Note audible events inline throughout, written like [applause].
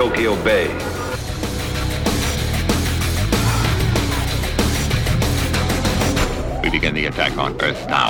Tokyo Bay. We begin the attack on Earth now.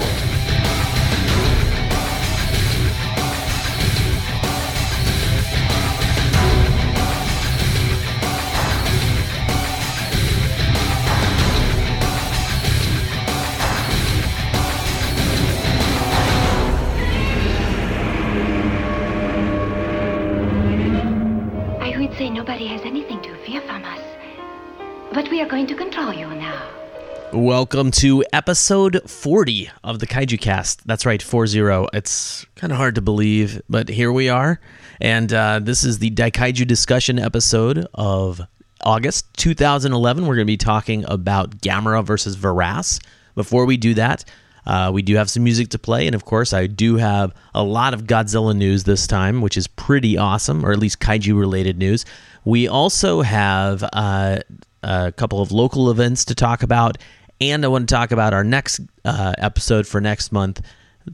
Welcome to episode 40 of the Kaiju Cast. That's right, 40. It's kind of hard to believe, but here we are. And uh, this is the Daikaiju discussion episode of August 2011. We're going to be talking about Gamera versus Viras. Before we do that, uh, we do have some music to play. And of course, I do have a lot of Godzilla news this time, which is pretty awesome, or at least kaiju related news. We also have uh, a couple of local events to talk about. And I want to talk about our next uh, episode for next month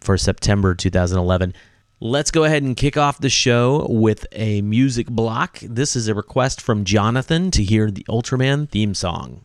for September 2011. Let's go ahead and kick off the show with a music block. This is a request from Jonathan to hear the Ultraman theme song.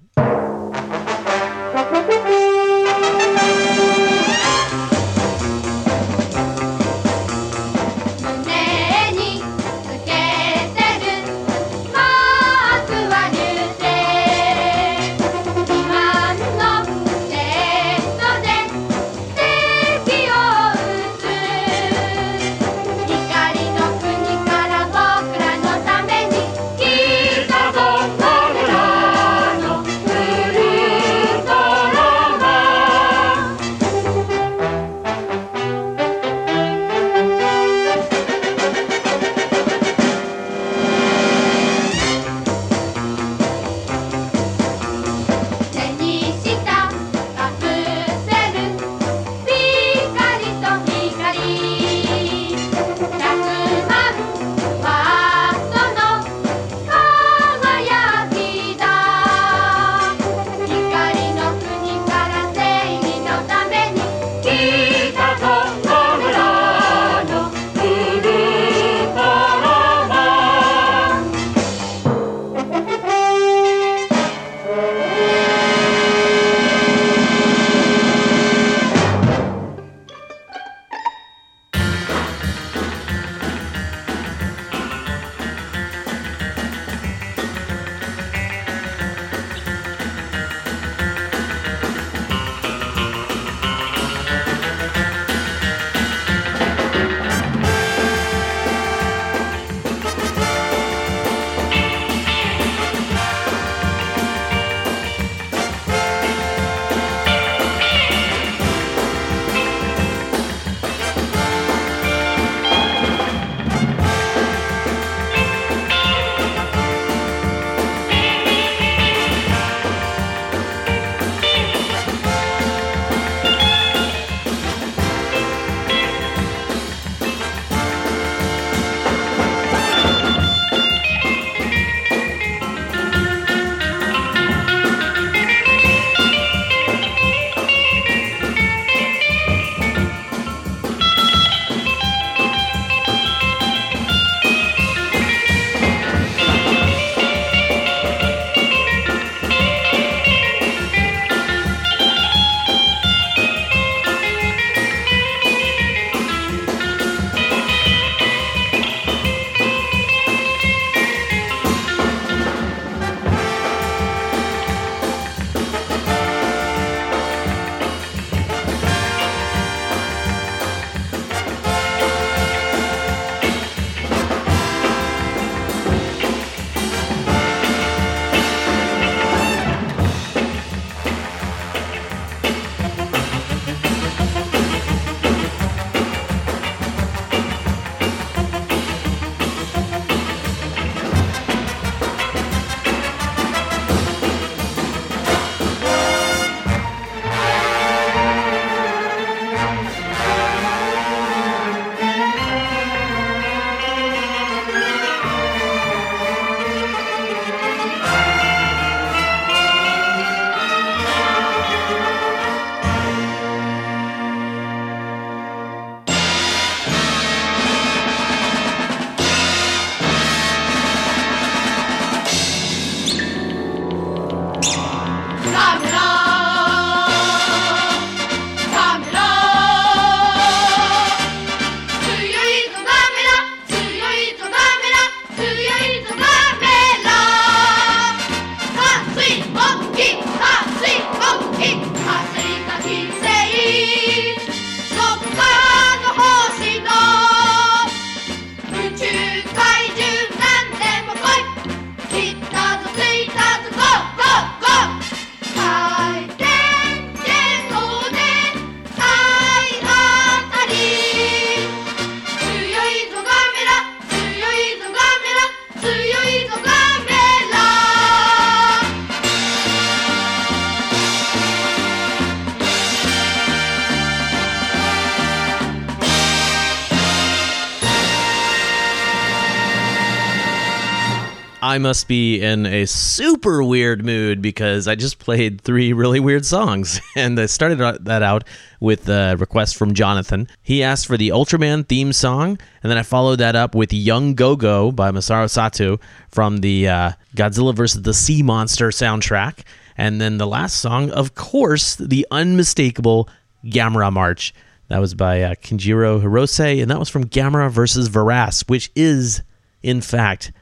I must be in a super weird mood because I just played three really weird songs. [laughs] And I started that out with a request from Jonathan. He asked for the Ultraman theme song, and then I followed that up with Young Go Go by Masaru Sato from the uh, Godzilla vs. the Sea Monster soundtrack. And then the last song, of course, the unmistakable Gamera March. That was by uh, Hirose, and that was from Gamera vs. Viras, which is, in fact,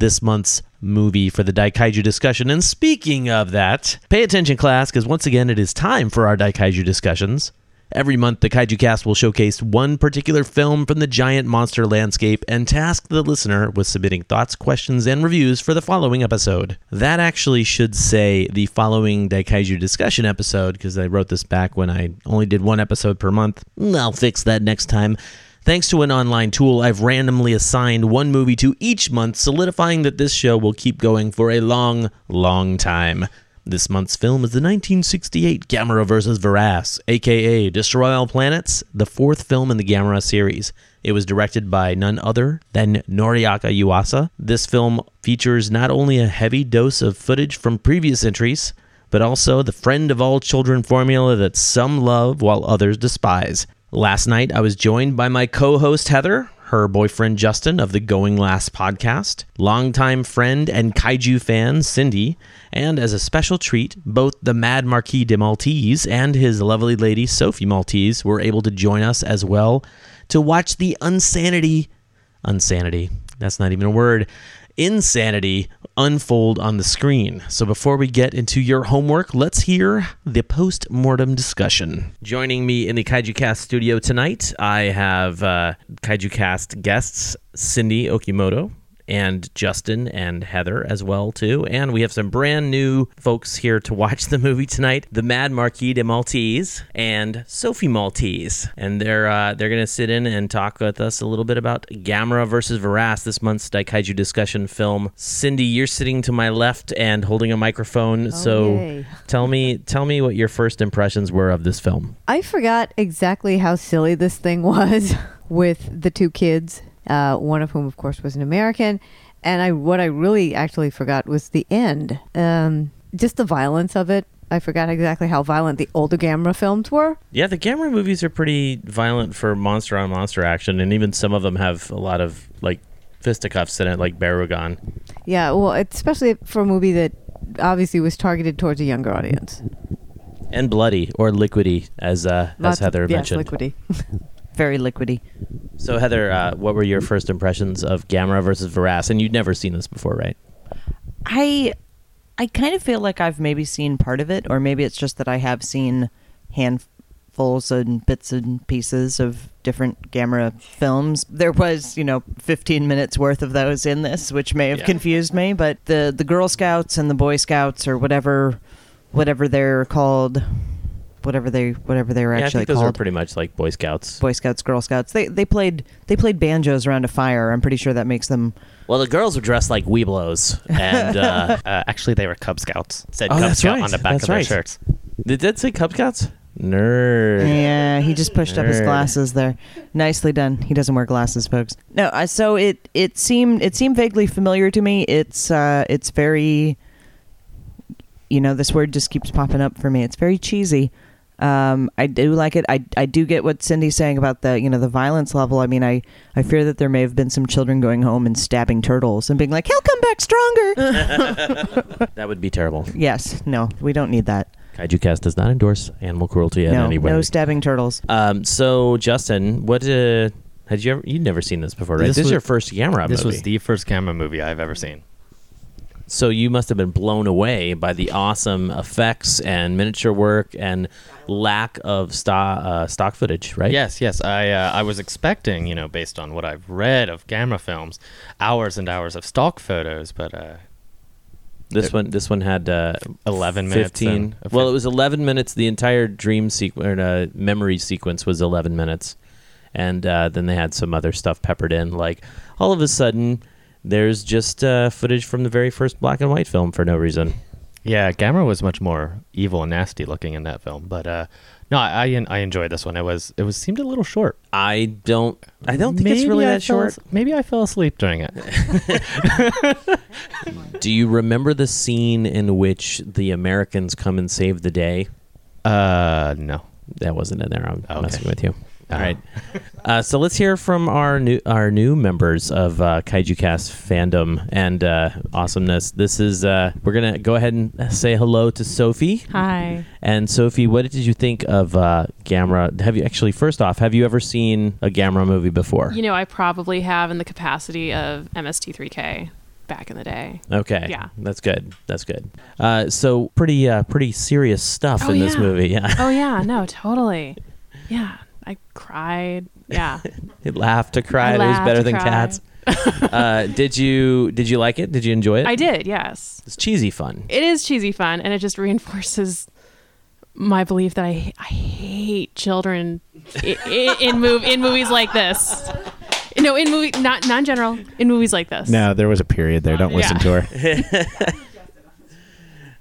this month's movie for the Daikaiju discussion. And speaking of that, pay attention, class, because once again, it is time for our Daikaiju discussions. Every month, the Kaiju Cast will showcase one particular film from the giant monster landscape and task the listener with submitting thoughts, questions, and reviews for the following episode. That actually should say the following Daikaiju discussion episode because I wrote this back when I only did one episode per month. I'll fix that next time. Thanks to an online tool, I've randomly assigned one movie to each month, solidifying that this show will keep going for a long, long time. This month's film is the 1968 Gamera vs. Viras, aka Destroy All Planets, the fourth film in the Gamera series. It was directed by none other than Noriaki Yuasa. This film features not only a heavy dose of footage from previous entries, but also the friend of all children formula that some love while others despise. Last night, I was joined by my co host Heather, her boyfriend Justin of the Going Last podcast, longtime friend and kaiju fan Cindy, and as a special treat, both the Mad Marquis de Maltese and his lovely lady Sophie Maltese were able to join us as well to watch the unsanity, unsanity, that's not even a word, insanity unfold on the screen. So before we get into your homework, let's hear the post mortem discussion. Joining me in the Kaiju Cast studio tonight, I have uh, Kaiju Cast guests Cindy Okimoto and Justin and Heather as well too. And we have some brand new folks here to watch the movie tonight: the Mad Marquis de Maltese and Sophie Maltese, and they're uh, they're gonna sit in and talk with us a little bit about Gamera versus Viras, this month's Daikaiju discussion film. Cindy, you're sitting to my left and holding a microphone, so yay. tell me tell me what your first impressions were of this film. I forgot exactly how silly this thing was [laughs] with the two kids, uh, one of whom, of course, was an American. And I, what I really actually forgot was the end. Um, just the violence of it. I forgot exactly how violent the older Gamera films were. Yeah, the Gamera movies are pretty violent for monster on monster action, and even some of them have a lot of like fisticuffs in it, like Barugon. Yeah, well, especially for a movie that obviously was targeted towards a younger audience. and bloody or liquidy, as uh, as Lots of- Heather yes, mentioned. liquidy. [laughs] Very liquidy. So Heather, uh, what were your first impressions of Gamera versus Viras? And you'd never seen this before, right? I I kind of feel like I've maybe seen part of it, or maybe it's just that I have seen handfuls and bits and pieces of different Gamera films. There was, you know, 15 minutes worth of those in this, which may have Yeah. confused me. But the the Girl Scouts and the Boy Scouts, or whatever whatever they're called, whatever they whatever they were yeah, I actually think those called. are pretty much like Boy Scouts. Boy Scouts, Girl Scouts. They they played they played banjos around a fire. I'm pretty sure that makes them Well, the girls were dressed like Webelos, and uh, [laughs] Uh, actually, they were Cub Scouts. It said Oh, Cub that's Scout right. on the back That's of their shirts. did that say Cub Scouts? Nerd. Yeah, he just pushed up his Nerd. glasses there. Nicely done. He doesn't wear glasses, folks. No, uh, so it it seemed it seemed vaguely familiar to me. It's uh it's very you know, this word just keeps popping up for me. It's very cheesy. Um, I do like it. I, I do get what Cindy's saying about the you know the violence level. I mean, I, I fear that there may have been some children going home and stabbing turtles and being like, "He'll come back stronger." [laughs] [laughs] That would be terrible. yes, no, we don't need that. Kaiju Cast does not endorse animal cruelty in no, any way. no stabbing turtles. um, so Justin, what uh, had you ever? You'd never seen this before, right? This, This is your first Gamera This movie. was the first Gamera movie I've ever seen. So you must have been blown away by the awesome effects and miniature work and lack of stock uh, stock footage, right? Yes, yes. I uh, I was expecting, you know, based on what I've read of Gamera films, hours and hours of stock photos, but uh, This one, this one had uh, 11 minutes Fifteen. and Well, it was eleven minutes. The entire dream sequence, uh, memory sequence, was eleven minutes, and uh, then they had some other stuff peppered in. Like all of a sudden, there's just uh, footage from the very first black and white film for no reason. Yeah, Gamera was much more evil and nasty looking in that film, but uh, no, I I, I enjoyed this one. It was it was seemed a little short. I don't. I don't think it's really I that short. as- maybe I fell asleep during it. [laughs] Do you remember the scene in which the Americans come and save the day? Uh, no. That wasn't in there. I'm Okay. messing with you. All right. [laughs] Uh, so let's hear from our new our new members of uh, Kaiju Cast fandom and uh, awesomeness. This is uh, we're gonna go ahead and say hello to Sophie. Hi. And Sophie, what did you think of uh, Gamera? Have you actually first off, have you ever seen a Gamera movie before? You know, I probably have in the capacity of MST3K back in the day. Okay. Yeah. That's good. That's good. Uh, so pretty uh, pretty serious stuff Oh, in this yeah. movie. Yeah. [laughs] Oh yeah, no, totally. Yeah, I cried. Yeah. [laughs] It laughed to cry. I it was laughed better than cry. cats. [laughs] uh, did you did you like it? Did you enjoy it? I did, yes. It's cheesy fun. It is cheesy fun, and it just reinforces my belief that I I hate children in, in move in movies like this. No, in movie not non general in movies like this. No, there was a period there. Don't listen Yeah. to her. [laughs]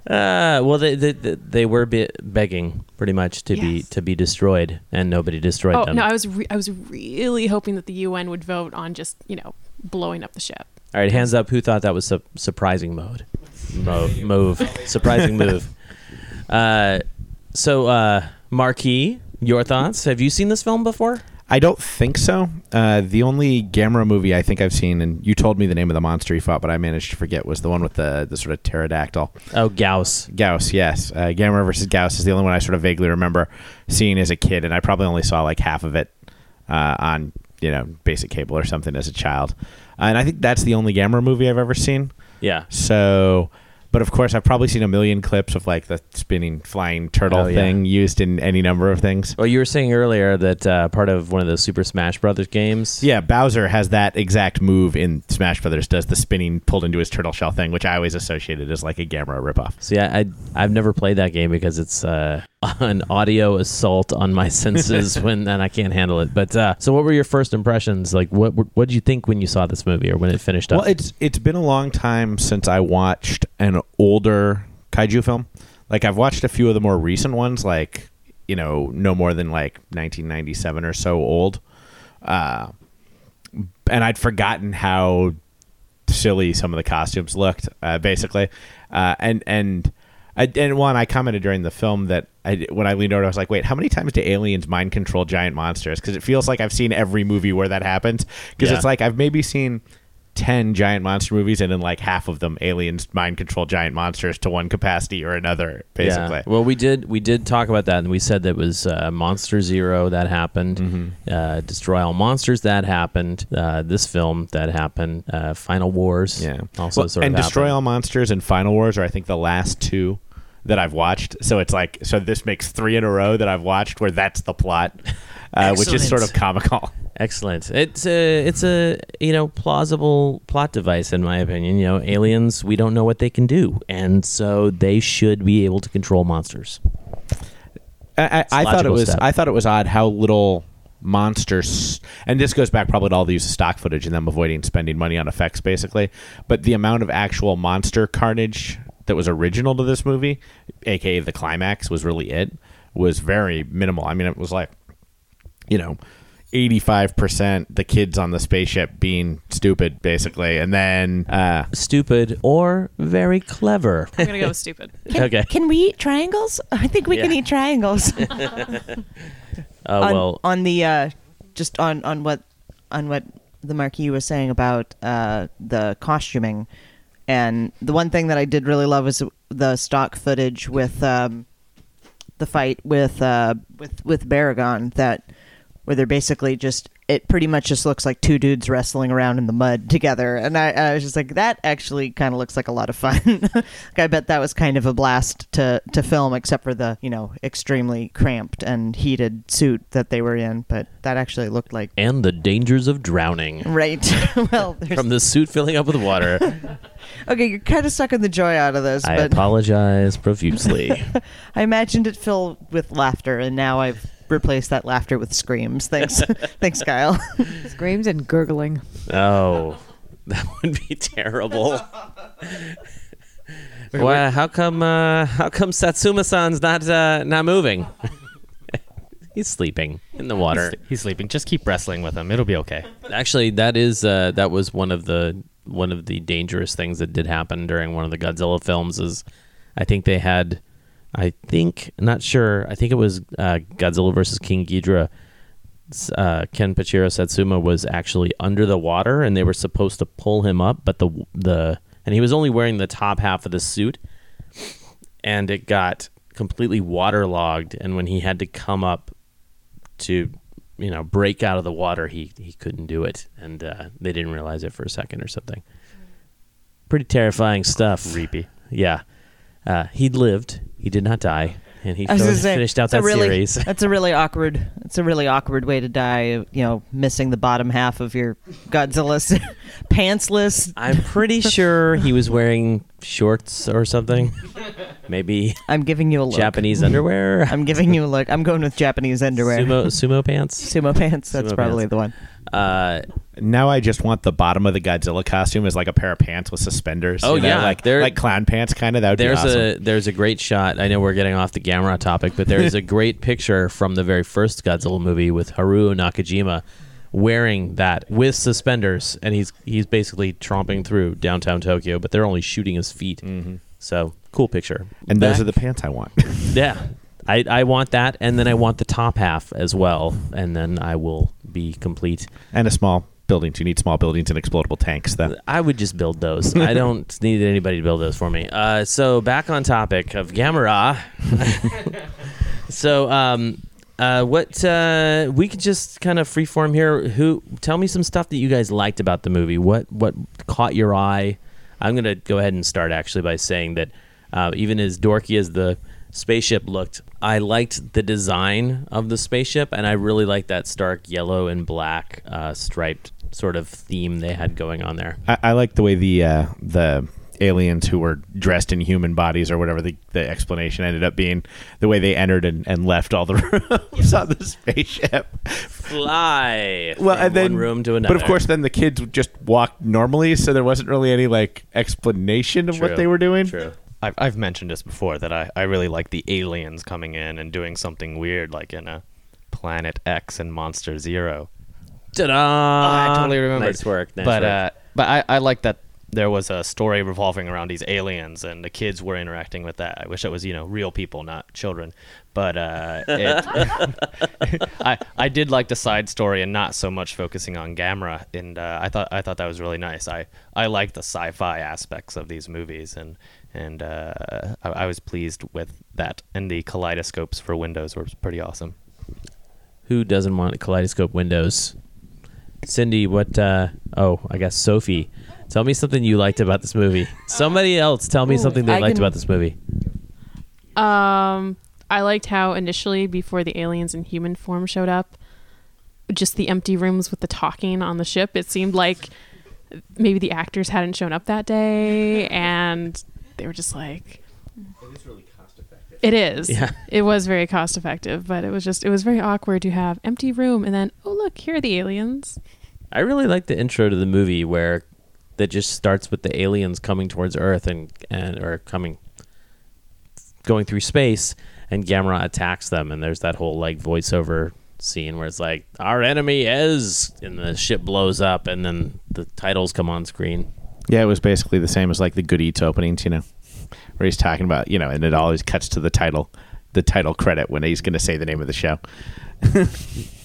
Uh, well, they they, they, they were be- begging pretty much to be to be destroyed, and nobody destroyed Oh them. no, I was re- I was really hoping that the UN would vote on just you know blowing up the ship. All right, hands up. Who thought that was su- surprising mode? Mo- move, surprising [laughs] move. Uh, so, uh, Marquis, your thoughts? Have you seen this film before? I don't think so. Uh, the only Gamera movie I think I've seen, and you told me the name of the monster he fought, but I managed to forget, was the one with the, the sort of pterodactyl. Oh, Gyaos. Gyaos, yes. Uh, Gamera versus Gyaos is the only one I sort of vaguely remember seeing as a kid, and I probably only saw like half of it uh, on you know basic cable or something as a child. Uh, and I think that's the only Gamera movie I've ever seen. Yeah. So, but of course, I've probably seen a million clips of like the spinning flying turtle Oh, yeah. thing used in any number of things. Well, you were saying earlier that uh, part of one of the Super Smash Brothers games. Yeah, Bowser has that exact move in Smash Brothers. Does the spinning pulled into his turtle shell thing, which I always associated as like a Gamera ripoff. See, I, I I've never played that game because it's uh, [laughs] an audio assault on my senses [laughs] when and I can't handle it. But uh, so, what were your first impressions? Like, what what did you think when you saw this movie or when it finished up? Well, it's it's been a long time since I watched an older kaiju film. Like I've watched a few of the more recent ones, like you know, no more than like 1997 or so old. Uh, and I'd forgotten how silly some of the costumes looked, uh, basically. Uh, and and I, and one I commented during the film that I, when I leaned over, I was like, "Wait, how many times do aliens mind control giant monsters?" Because it feels like I've seen every movie where that happens. Because Yeah. it's like I've maybe seen ten giant monster movies, and in like half of them, aliens mind control giant monsters to one capacity or another. Basically, Yeah. Well, we did we did talk about that, and we said that was uh, Monster Zero that happened, Mm-hmm. uh, Destroy All Monsters that happened, uh, this film that happened, uh, Final Wars. Yeah. Also, Well, sort and of Destroy happened. All Monsters and Final Wars are I think the last two that I've watched. So it's like so this makes three in a row that I've watched where that's the plot, uh, which is sort of comical. Excellent. It's a it's a you know plausible plot device in my opinion. You know, aliens we don't know what they can do, and so they should be able to control monsters. I, I, I thought it was step. I thought it was odd how little monsters and this goes back probably to all the use of stock footage and them avoiding spending money on effects basically but the amount of actual monster carnage that was original to this movie aka the climax was really it was very minimal i mean it was like you know 85% the kids on the spaceship being stupid basically and then uh stupid or very clever I'm gonna go with stupid. [laughs] okay Can we eat triangles? I think we can eat triangles. Oh [laughs] [laughs] on, well, on the uh, just on on what on what the marquis was saying about uh, the costuming, and the one thing that I did really love was the stock footage with um, the fight with uh, with with Barugon that where they're basically just it pretty much just looks like two dudes wrestling around in the mud together and i, I was just like that actually kind of looks like a lot of fun [laughs] like, i bet that was kind of a blast to to film except for the you know extremely cramped and heated suit that they were in but that actually looked like and the dangers of drowning. right [laughs] well From the suit filling up with water. [laughs] okay you're kind of sucking the joy out of this I but apologize profusely. I imagined it filled with laughter, and now I've replaced that laughter with screams. Thanks, [laughs] thanks, Kyle. Screams and gurgling. Oh, [laughs] that would be terrible. Why, how come? Uh, how come Satsuma-san's not uh, not moving? [laughs] He's sleeping in the water. He's, he's sleeping. Just keep wrestling with him. It'll be okay. Actually, that is uh, that was one of the one of the dangerous things that did happen during one of the Godzilla films. Is I think they had, I think not sure. I think it was uh, Godzilla versus King Ghidorah. Uh, Kenpachiro Satsuma was actually under the water, and they were supposed to pull him up, but the the and he was only wearing the top half of the suit, and it got completely waterlogged. And when he had to come up to you know break out of the water he he couldn't do it and uh, they didn't realize it for a second or something pretty terrifying stuff Creepy. yeah uh, he lived he did not die and he I was fin- gonna say, finished out that really, series [laughs] That's a really awkward. It's a really awkward way to die. You know, missing the bottom half of your Godzilla [laughs] pantsless. i'm pretty [laughs] sure he was wearing shorts or something maybe I'm giving you a look. japanese underwear I'm giving you a look. I'm going with Japanese underwear. sumo sumo pants Sumo pants. That's Sumo probably pants. the one. Uh Now I just want the bottom of the Godzilla costume as like a pair of pants with suspenders. Oh, you know, yeah, like they're- like clown pants kind of. That would there's be awesome. a there's a great shot. I know we're getting off the Gamera topic, but there's a [laughs] great picture from the very first Godzilla movie with Haru Nakajima wearing that with suspenders, and he's he's basically tromping through downtown Tokyo, but they're only shooting his feet. So cool picture. and those are the pants I want. yeah. [laughs] I, I want that, and then I want the top half as well, and then I will be complete. and a small buildings. You need small buildings and explodable tanks. Then I would just build those. I [laughs] don't need anybody to build those for me. Uh, so back on topic of Gamera. [laughs] so um, uh, what uh, we could just kind of freeform here. Who tell me some stuff that you guys liked about the movie? What what caught your eye? I'm gonna go ahead and start actually by saying that uh, even as dorky as the spaceship looked, I liked the design of the spaceship, and I really liked that stark yellow and black uh, striped sort of theme they had going on there. I, I like the way the uh, the aliens who were dressed in human bodies or whatever the, the explanation ended up being the way they entered and, and left all the [laughs] rooms on the spaceship Fly well from and then one room to another. but of course then the kids would just walked normally so there wasn't really any like explanation of what they were doing True. I've, I've mentioned this before that I, I really like the aliens coming in and doing something weird like in a Planet X and Monster Zero. Ta-da! I totally remember. Nice work. Nice but work. uh, but I, I like that there was a story revolving around these aliens and the kids were interacting with that. I wish it was you know real people, not children. But uh, it, [laughs] I I did like the side story and not so much focusing on Gamera. And uh, I thought I thought that was really nice. I I like the sci-fi aspects of these movies and. And uh, I, I was pleased with that, and the kaleidoscopes for windows were pretty awesome. Who doesn't want kaleidoscope windows? Cindy, what? Uh, oh, I guess Sophie. Tell me something you liked about this movie. Somebody else, tell me Ooh, something they I liked can- about this movie. Um, I liked how initially, before the aliens in human form showed up, just the empty rooms with the talking on the ship. It seemed like maybe the actors hadn't shown up that day, and they were just like. It is. Yeah. It was very cost effective, but it was just it was very awkward to have empty room and then oh look here are the aliens. I really like the intro to the movie where that just starts with the aliens coming towards Earth and and or coming going through space and Gamera attacks them and there's that whole like voiceover scene where it's like our enemy is and the ship blows up and then the titles come on screen. yeah it was basically the same as like the good eats openings you know where he's talking about you know and it always cuts to the title the title credit when he's going to say the name of the show [laughs]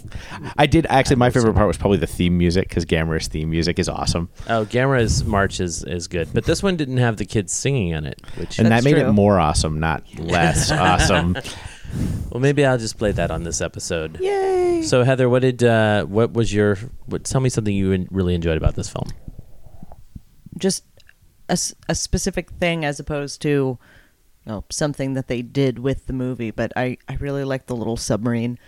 I did actually. My favorite part was probably the theme music because Gamera's theme music is awesome, Oh, Gamera's march is, is good, but this one didn't have the kids singing in it, which and that made it more awesome, not [laughs] less awesome. Well, maybe I'll just play that on this episode. Yay! So Heather, what did uh, what was your? What, tell me something you en- really enjoyed about this film. just a, s- a specific thing as opposed to you know, something that they did with the movie. But I, I really liked the little submarine.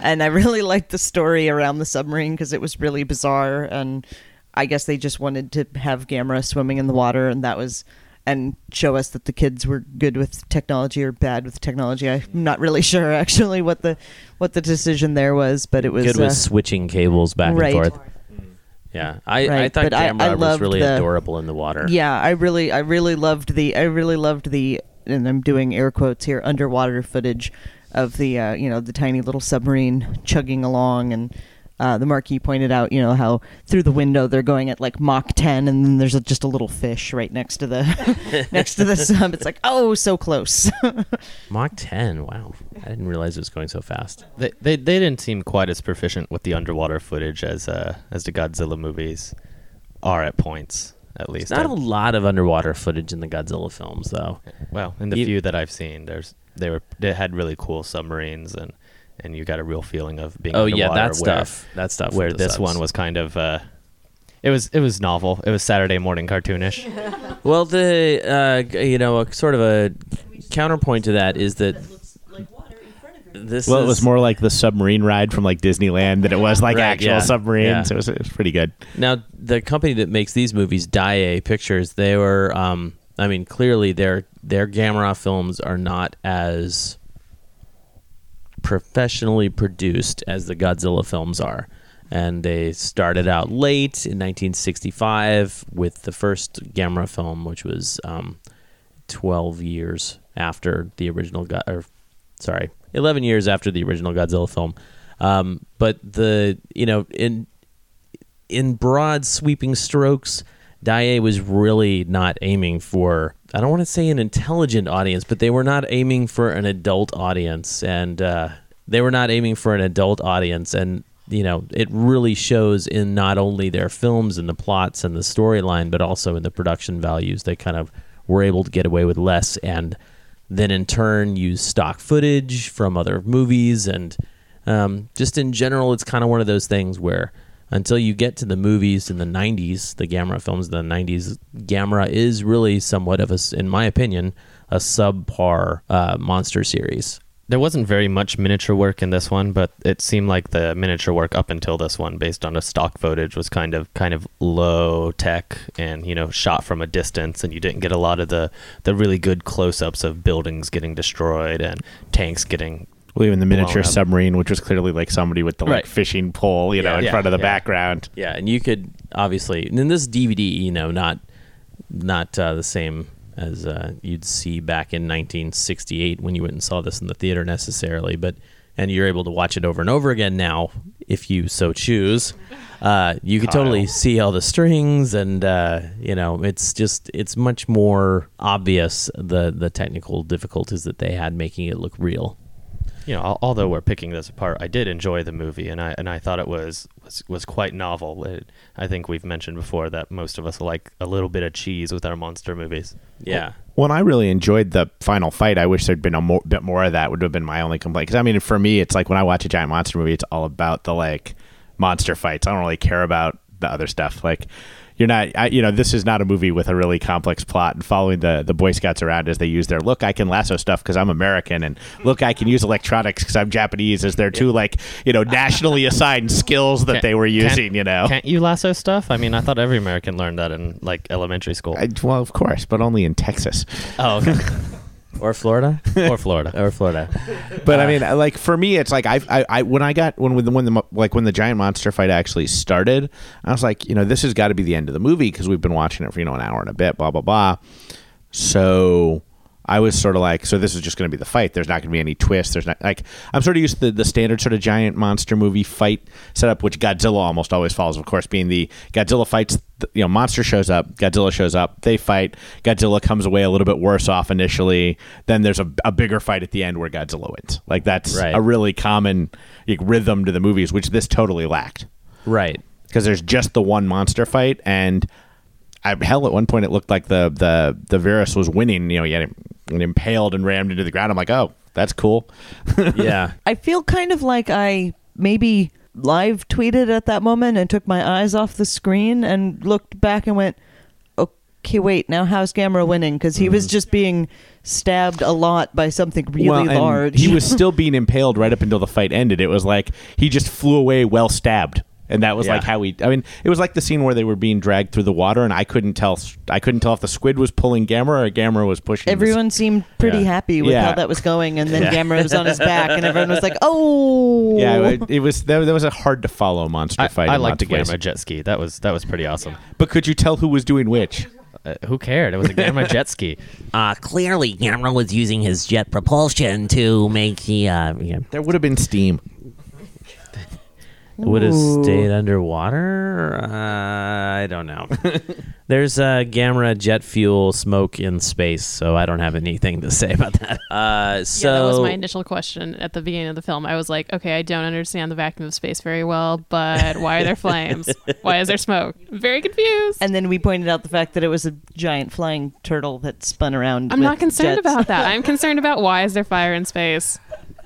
And I [laughs] really liked the story around the submarine because it was really bizarre. And I guess they just wanted to have Gamera swimming in the water, and that was. And show us that the kids were good with technology or bad with technology. I'm not really [laughs] sure actually what the what the decision there was, but it was Good with uh, switching cables back right. and forth. Yeah, I, I thought but Gamera I was really the- adorable in the water. Yeah, I really, I really loved the, I really loved the, and I'm doing air quotes here, underwater footage of the, uh, you know, the tiny little submarine chugging along, and uh, the Marquis pointed out, you know, how through the window they're going at like Mach 10, and then there's a, just a little fish right next to the, [laughs] next to the sub. It's like, oh, so close. [laughs] Mach 10. Wow, I didn't realize it was going so fast. They, they they didn't seem quite as proficient with the underwater footage as uh as the Godzilla movies are at points at least. There's not I- a lot of underwater footage in the Godzilla films, though. well, in the You- few that I've seen, there's they were they had really cool submarines and and you got a real feeling of being Oh, yeah, that where- stuff. That stuff where this subs. one was kind of uh it was it was novel. It was Saturday morning cartoonish. [laughs] Well, the uh, you know, a sort of a counterpoint to that is that this well, it was more like the submarine ride from like Disneyland than it was like Right, actual yeah, submarines. yeah. It was it was pretty good. Now, the company that makes these movies, Daiei Pictures, they were, um, I mean, clearly their their Gamera films are not as professionally produced as the Godzilla films are. And they started out late in 1965 with the first Gamera film, which was um, 12 years after the original, Go- or sorry, 11 years after the original Godzilla film. Um, but the, you know, in in broad sweeping strokes, Daiei was really not aiming for I don't want to say an intelligent audience, but they were not aiming for an adult audience and uh, they were not aiming for an adult audience and you know, it really shows in not only their films and the plots and the storyline, but also in the production values. They kind of were able to get away with less and then in turn use stock footage from other movies. And um, just in general it's kind of one of those things where until you get to the movies in the 90s the Gamera films in the 90s Gamera is really somewhat of a, in my opinion a subpar uh, monster series There wasn't very much miniature work in this one, but it seemed like the miniature work up until this one, based on the stock footage, was kind of kind of low tech and you know shot from a distance, and you didn't get a lot of the the really good close ups of buildings getting destroyed and tanks getting. Well, even the miniature submarine, which was clearly like somebody with the like Right. fishing pole, you know, in Yeah. front of the Yeah. background. Yeah, and you could obviously, and in this DVD, you know, not not uh, the same as uh, you'd see back in 1968 when you went and saw this in the theater necessarily, but and you're able to watch it over and over again now if you so choose. Uh, you could Kyle. totally see all the strings, and uh, you know, it's just it's much more obvious the the technical difficulties that they had making it look real. You know, although we're picking this apart, I did enjoy the movie, and I and I thought it was was, was quite novel. It, I think we've mentioned before that most of us like a little bit of cheese with our monster movies. Yeah. Well, and I really enjoyed the final fight. I wish there'd been a mo- bit more of that. Would have been my only complaint. Because I mean, for me, it's like when I watch a giant monster movie, it's all about the like monster fights. I don't really care about the other stuff. Like you're not, I, you know, this is not a movie with a really complex plot and following the the Boy Scouts around as they use their look. I can lasso stuff because I'm American, and look, I can use electronics because I'm Japanese. As their two like you know nationally assigned skills that Can't- they were using. You know, Can't you lasso stuff? I mean, I thought every American learned that in like elementary school. I, well, of course, but only in Texas. oh, okay. [laughs] Or Florida, [laughs] or Florida. or Florida. But I uh, mean, like for me, it's like I, I, I when I got when when the, when the like when the giant monster fight actually started, I was like, you know, this has got to be the end of the movie because we've been watching it for you know an hour and a bit, blah blah blah. So I was sort of like, so this is just going to be the fight. There's not going to be any twist. There's not like I'm sort of used to the, the standard sort of giant monster movie fight setup, which Godzilla almost always follows. Of course, being the Godzilla fights, you know, monster shows up, Godzilla shows up, they fight. Godzilla comes away a little bit worse off initially. Then there's a, a bigger fight at the end where Godzilla wins. Like that's Right. a really common like, rhythm to the movies, which this totally lacked Right. because there's just the one monster fight and I, hell at one point it looked like the the the Viras was winning you know he had him impaled and rammed into the ground i'm like oh that's cool [laughs] Yeah. I feel kind of like I maybe live tweeted at that moment and took my eyes off the screen and looked back and went, okay, wait, now how's Gamera winning? Because he was mm. just being stabbed a lot by something really Well, large. he was [laughs] still being impaled right up until the fight ended it was like he just flew away well stabbed And that was Yeah. like how we. I mean, it was like the scene where they were being dragged through the water, and I couldn't tell. I couldn't tell if the squid was pulling Gamera or Gamera was pushing. the Everyone seemed pretty Yeah. happy with Yeah. how that was going, and then [laughs] Yeah. Gamera was on his back, and everyone was like, [laughs] "Oh, Yeah, it, it was. That, that was a hard to follow monster I, fight. I in liked Monte Gamma. Gamma jet ski. That was that was pretty awesome. But could you tell who was doing which? Uh, who cared? It was a Gamma [laughs] jet ski. Uh, clearly, Gamera was using his jet propulsion to make the. Uh, yeah. There would have been steam. Would have Ooh. stayed underwater? Uh, I don't know. [laughs] There's uh, Gamera jet fuel smoke in space, so I don't have anything to say about that. [laughs] Uh, so yeah, that was my initial question at the beginning of the film. I was like, okay, I don't understand the vacuum of space very well, but why are there [laughs] flames? why is there smoke? Very confused. And then we pointed out the fact that it was a giant flying turtle that spun around. I'm with not concerned jets. about that. I'm concerned about why is there fire in space?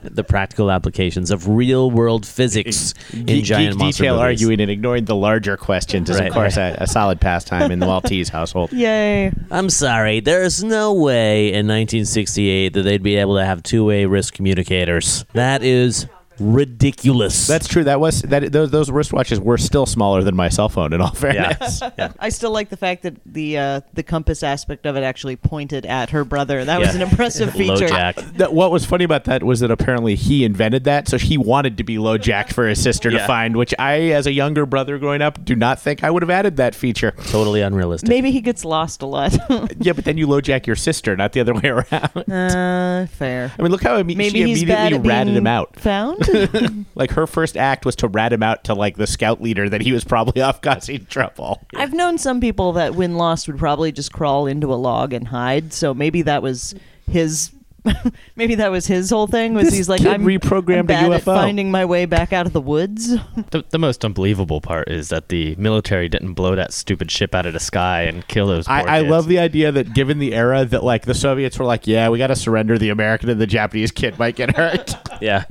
The practical applications of real world physics in Geek, giant geek monster detail movies. arguing and ignoring the larger questions is, Right, of course, a, [laughs] a solid pastime in the Maltese household. [laughs] Yay! I'm sorry, there's no way in 1968 that they'd be able to have two-way risk communicators. That is ridiculous. That's true. That was that. Those, those wristwatches were still smaller than my cell phone. In all fairness, [laughs] [laughs] I still like the fact that the uh, the compass aspect of it actually pointed at her brother. That was an impressive [laughs] feature. That, what was funny about that was that apparently he invented that, so he wanted to be low jacked for his sister to find. Which I, as a younger brother growing up, do not think I would have added that feature. Totally unrealistic. Maybe he gets lost a lot. yeah, but then you low jack your sister, not the other way around. uh, fair. I mean, look how imme- Maybe she immediately at ratted him out. Found. [laughs] like her first act was to rat him out to like the scout leader that he was probably [laughs] off causing trouble. I've known some people that when lost would probably just crawl into a log and hide. So maybe that was his. [laughs] maybe that was his whole thing. Was This he's like I'm reprogrammed I'm bad a at UFO. finding my way back out of the woods. The, the most unbelievable part is that the military didn't blow that stupid ship out of the sky and kill those. Poor I, I love the idea that given the era that like the Soviets were like, yeah, we got to surrender. The American and the Japanese kid might get hurt. yeah.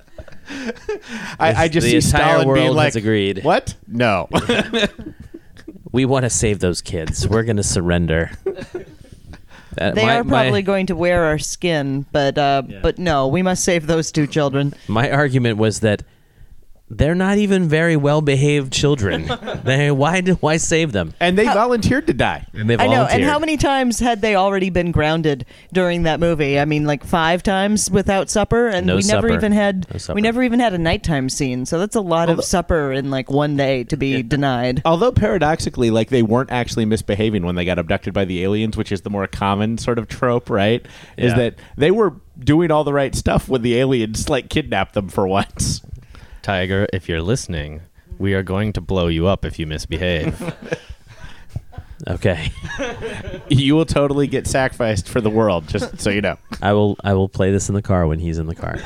I, I just the see entire Stalin world being like, has agreed. What? No. [laughs] We want to save those kids. We're going to surrender. That- they my- are my- probably going to wear our skin, but uh, but no, we must save those two children. My argument was that they're not even very well behaved children. [laughs] they why do- why save them? And they volunteered to die. And they I know. And how many times had they already been grounded during that movie? I mean, like five times without supper, and No we never even had No we never even had a nighttime scene. So that's a lot of supper in like one day to be denied. Although paradoxically, like they weren't actually misbehaving when they got abducted by the aliens, which is the more common sort of trope, right? Is that they were doing all the right stuff when the aliens like kidnapped them for once. Tiger, if you're listening, we are going to blow you up if you misbehave. [laughs] Okay. [laughs] You will totally get sacrificed for the world, just so you know. I will I will play this in the car when he's in the car.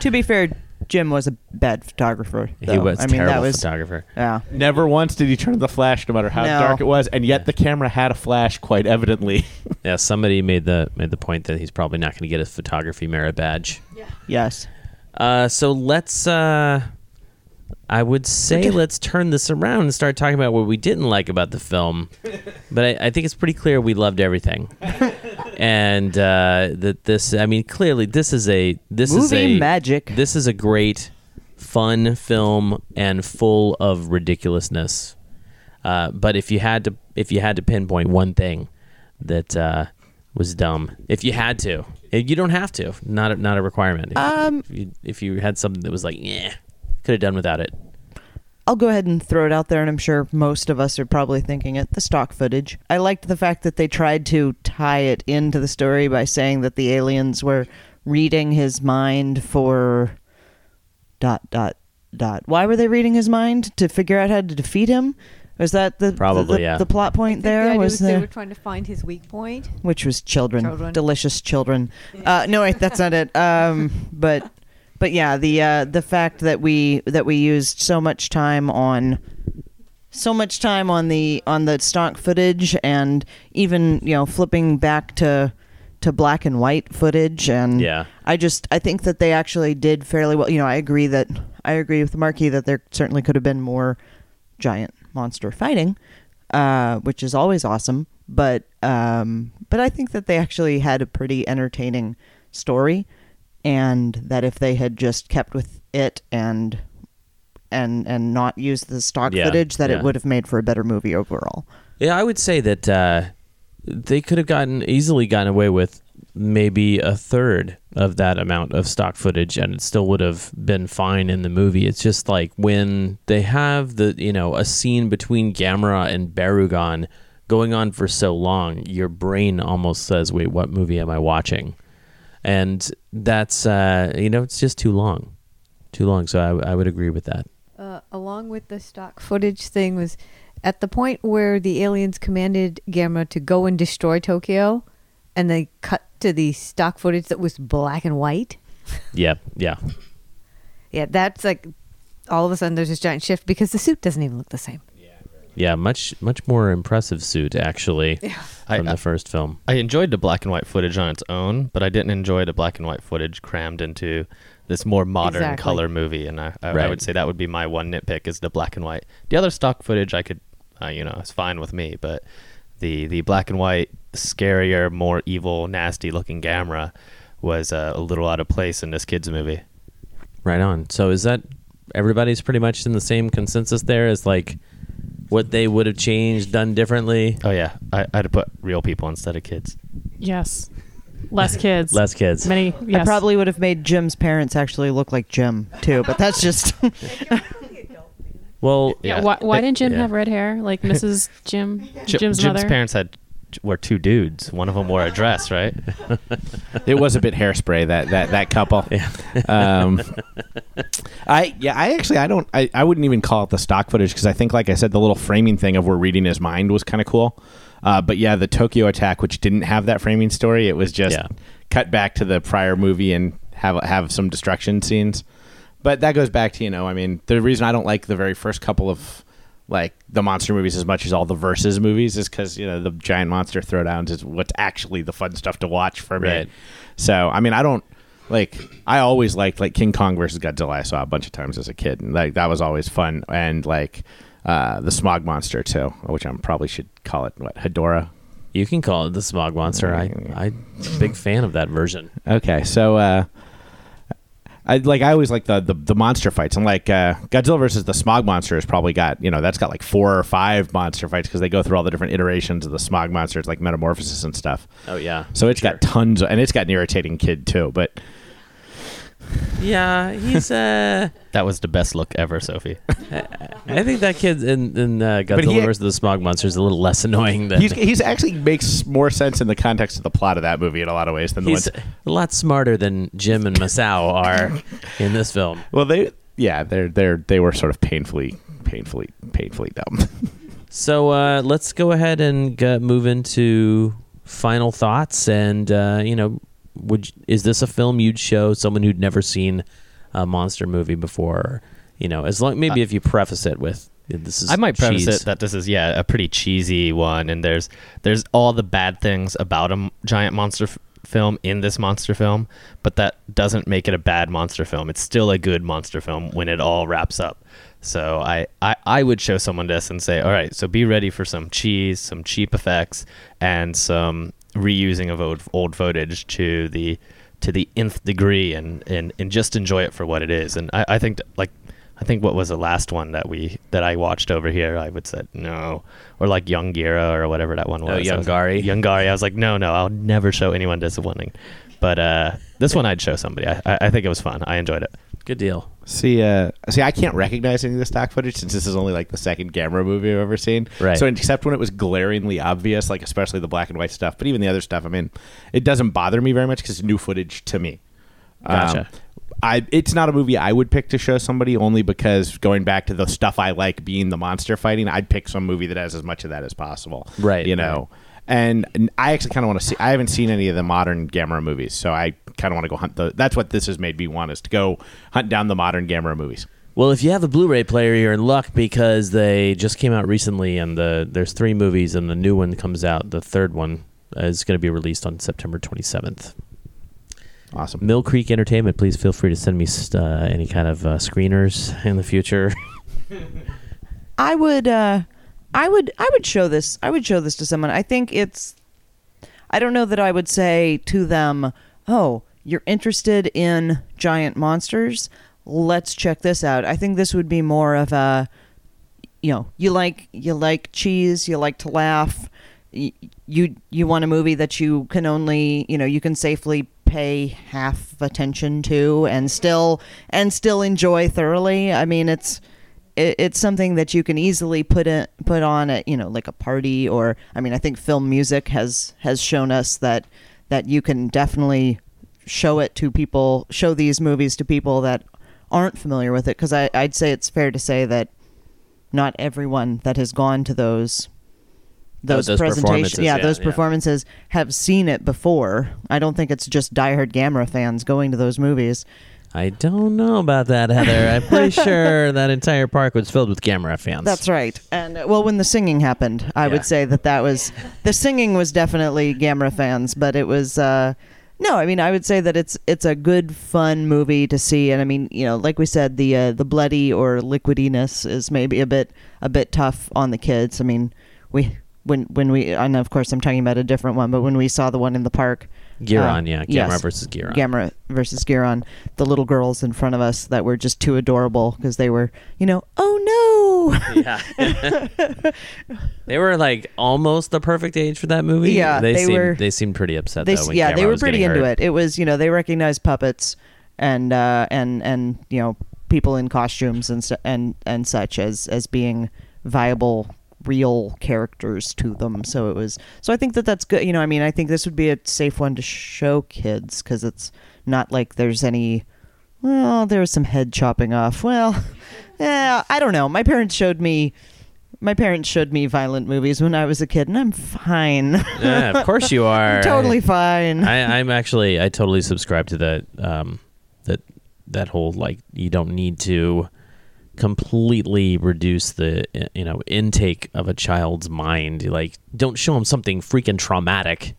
To be fair, Jim was a bad photographer. He though. was I mean, terrible that was photographer. Yeah. Never once did he turn the flash, no matter how No. dark it was, and yet the camera had a flash quite evidently. Yeah, somebody made the made the point that he's probably not going to get a photography merit badge. Yes. Uh, so let's. Uh, I would say let's turn this around and start talking about what we didn't like about the film. [laughs] But I, I think it's pretty clear we loved everything, [laughs] and uh, that this. I mean, clearly this is a this is Movie a magic. This is a great, fun film and full of ridiculousness. Uh, but if you had to, if you had to pinpoint one thing that uh, was dumb, if you had to, you don't have to. Not a, not a requirement. If, Um, if you, if you had something that was like, yeah, could have done without it. I'll go ahead and throw it out there, and I'm sure most of us are probably thinking it. The stock footage. I liked the fact that they tried to tie it into the story by saying that the aliens were reading his mind for dot dot dot. Why were they reading his mind to figure out how to defeat him? Was that the Probably, the, yeah. the plot point The there? idea Was was they were trying to find his weak point. which was children, Children. delicious children. Uh, no, wait, that's not it. Um, [laughs] but but yeah, the uh, the fact that we that we used so much time on so much time on the on the stock footage and even you know flipping back to to black and white footage and Yeah. I just I think that they actually did fairly well. You know, I agree that I agree with Marky that there certainly could have been more giant monster fighting, uh, which is always awesome. But um, but I think that they actually had a pretty entertaining story, and that if they had just kept with it and and and not used the stock Yeah, footage, that yeah. it would have made for a better movie overall. Yeah, I would say that uh, they could have gotten easily gotten away with maybe a third of that amount of stock footage, and it still would have been fine in the movie. It's just like when they have the you know a scene between Gamera and Barugon going on for so long, your brain almost says, "Wait, what movie am I watching?" And that's uh, you know it's just too long, too long. So I, I would agree with that. uh, along with the stock footage thing was at the point where the aliens commanded Gamera to go and destroy Tokyo, and they cut to the stock footage that was black and white. Yeah, yeah. Yeah, that's like all of a sudden there's this giant shift because the suit doesn't even look the same. Yeah, much much more impressive suit actually I- from I- the first film. I enjoyed the black and white footage on its own, but I didn't enjoy the black and white footage crammed into this more modern Exactly. color movie. And I, I, I would say that would be my one nitpick is the black and white. The other stock footage I could, uh, you know, it's fine with me, but the the black and white, scarier, more evil, nasty looking Gamera was uh, a little out of place in this kids movie. Right on. So is that everybody's pretty much in the same consensus there as like what they would have changed, done differently? Oh yeah, I, I'd have put real people instead of kids. Yes. Less kids. Less kids. Many. Yes. I probably would have made Jim's parents actually look like Jim too, but that's just [laughs] [laughs] Well, Yeah. Why, why didn't Jim yeah. have red hair like Mrs. Jim? Ji- Jim's, Jim's mother. parents had were two dudes. One of them wore a dress, right? [laughs] it was a bit hairspray that that that couple. Um, [laughs] I yeah, I actually I don't I, I wouldn't even call it the stock footage because I think like I said the little framing thing of we're reading his mind was kind of cool. Uh, but yeah, the Tokyo attack, which didn't have that framing story, it was just Yeah. cut back to the prior movie and have have some destruction scenes. But that goes back to you know I mean the reason I don't like the very first couple of like the monster movies as much as all the versus movies is because you know the giant monster throwdowns is what's actually the fun stuff to watch for me. Right. So I mean I don't like I always liked like King Kong versus Godzilla. I saw a bunch of times as a kid, and like that was always fun. And like uh, the Smog Monster too, which I probably should call it what Hedorah. You can call it the smog monster. I I'm big fan of that version. Okay, so uh, I like I always like the, the the monster fights. I'm like uh, Godzilla versus the Smog Monster has probably got you know that's got like four or five monster fights because they go through all the different iterations of the Smog Monsters like Metamorphosis and stuff. Oh yeah. So it's got tons, of, and it's got an irritating kid too. But Yeah, he's uh [laughs] That was the best look ever, Sophie. [laughs] I think that kid in, in uh, But Godzilla he- versus the Smog Monster is a little less annoying than he's he's actually makes more sense in the context of the plot of that movie in a lot of ways than the he's ones. a lot smarter than Jim and Masao are [laughs] in this film. Well, they yeah they're they're they were sort of painfully painfully painfully dumb. So uh, let's go ahead and g- move into final thoughts. And uh, you know, would is this a film you'd show someone who'd never seen a monster movie before? You know, as long maybe uh, if you preface it with this is I might preface cheese. it that this is yeah a pretty cheesy one, and there's there's all the bad things about a m- giant monster f- film in this monster film, but that doesn't make it a bad monster film. It's still a good monster film when it all wraps up. So I, I, I would show someone this and say, all right, so be ready for some cheese, some cheap effects, and some reusing of old, old footage to the to the nth degree, and, and, and just enjoy it for what it is. And I, I think like I think what was the last one that we that I watched over here? I would say no, or like Young Gira or whatever that one was. Oh, was- Yonggary. Yonggary. I was like, no, no, I'll never show anyone disappointing. But uh, this one I'd show somebody. I, I I think it was fun. I enjoyed it. Good deal. See, uh, see, I can't recognize any of the stock footage since this is only like the second Gamera movie I've ever seen. Right. So, except when it was glaringly obvious, like especially the black and white stuff, but even the other stuff, I mean, it doesn't bother me very much because it's new footage to me. Gotcha. Um, I it's not a movie I would pick to show somebody only because going back to the stuff I like being the monster fighting, I'd pick some movie that has as much of that as possible. Right, You know. And and I actually kind of want to see. I haven't seen any of the modern Gamera movies, so I kind of want to go hunt the. That's what this has made me want is to go hunt down the modern Gamera movies. Well, if you have a Blu-ray player, you're in luck because they just came out recently, and the there's three movies, and the new one comes out. The third one is going to be released on September 27th. Awesome. Mill Creek Entertainment, please feel free to send me uh, any kind of uh, screeners in the future. [laughs] I would uh I would I would show this I would show this to someone. I think it's I don't know that I would say to them, "Oh, you're interested in giant monsters? let's check this out. I think this would be more of a you know, you like you like cheese, you like to laugh. y- You you want a movie that you can only, you know, you can safely pay half attention to and still and still enjoy thoroughly. I mean, it's it, it's something that you can easily put in, put on at you know like a party or I mean I think Filmusik has has shown us that that you can definitely show it to people show these movies to people that aren't familiar with it. Because I'd say it's fair to say that not everyone that has gone to those oh, those, those presentations performances, yeah, yeah, those yeah. performances have seen it before. I don't think it's just diehard gamera fans going to those movies I don't know about that, Heather. I'm pretty [laughs] sure that entire park was filled with Gamera fans. That's right. And uh, well, when the singing happened, I Yeah. would say that that was the singing was definitely Gamera fans, but it was uh, no. I mean, I would say that it's it's a good, fun movie to see, and I mean, you know, like we said, the uh, the bloody or liquidiness is maybe a bit a bit tough on the kids. I mean, we when when we and of course I'm talking about a different one, but when we saw the one in the park. Guiron, uh, yeah, Gamera yes, versus Guiron. Gamera versus Guiron. The little girls in front of us that were just too adorable because they were, you know, oh no, Yeah. they were like almost the perfect age for that movie. Yeah, they, they seemed, were- They seemed pretty upset they though. When yeah Gamera they were pretty into hurt. it it was you know they recognized puppets and uh and and you know people in costumes and and and such as as being viable real characters to them. So it was so i think that that's good you know i mean i think this would be a safe one to show kids because it's not like there's any well there's some head chopping off. Well [laughs] yeah i don't know. My parents showed me my parents showed me violent movies when i was a kid and i'm fine. [laughs] Yeah, of course you [laughs] are. Totally fine. I, I'm actually I totally subscribe to that um that that whole like you don't need to completely reduce the you know intake of a child's mind. Like don't show him something freaking traumatic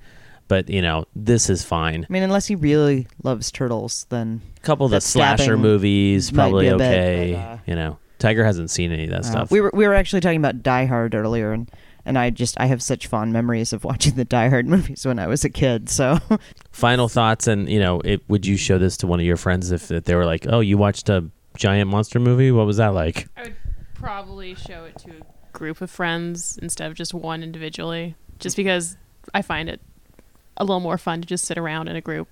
but you know this is fine. I mean, unless he really loves turtles, then a couple of the slasher movies probably bit, okay but, uh, you know. Tiger hasn't seen any of that uh, stuff. we were we were actually talking about Die Hard earlier, and and I just I have such fond memories of watching the Die Hard [laughs] movies when I was a kid. So. Final thoughts and you know it, would you show this to one of your friends if, if they were like oh you watched a giant monster movie what was that like I would probably show it to a group of friends instead of just one individually, just because I find it a little more fun to just sit around in a group,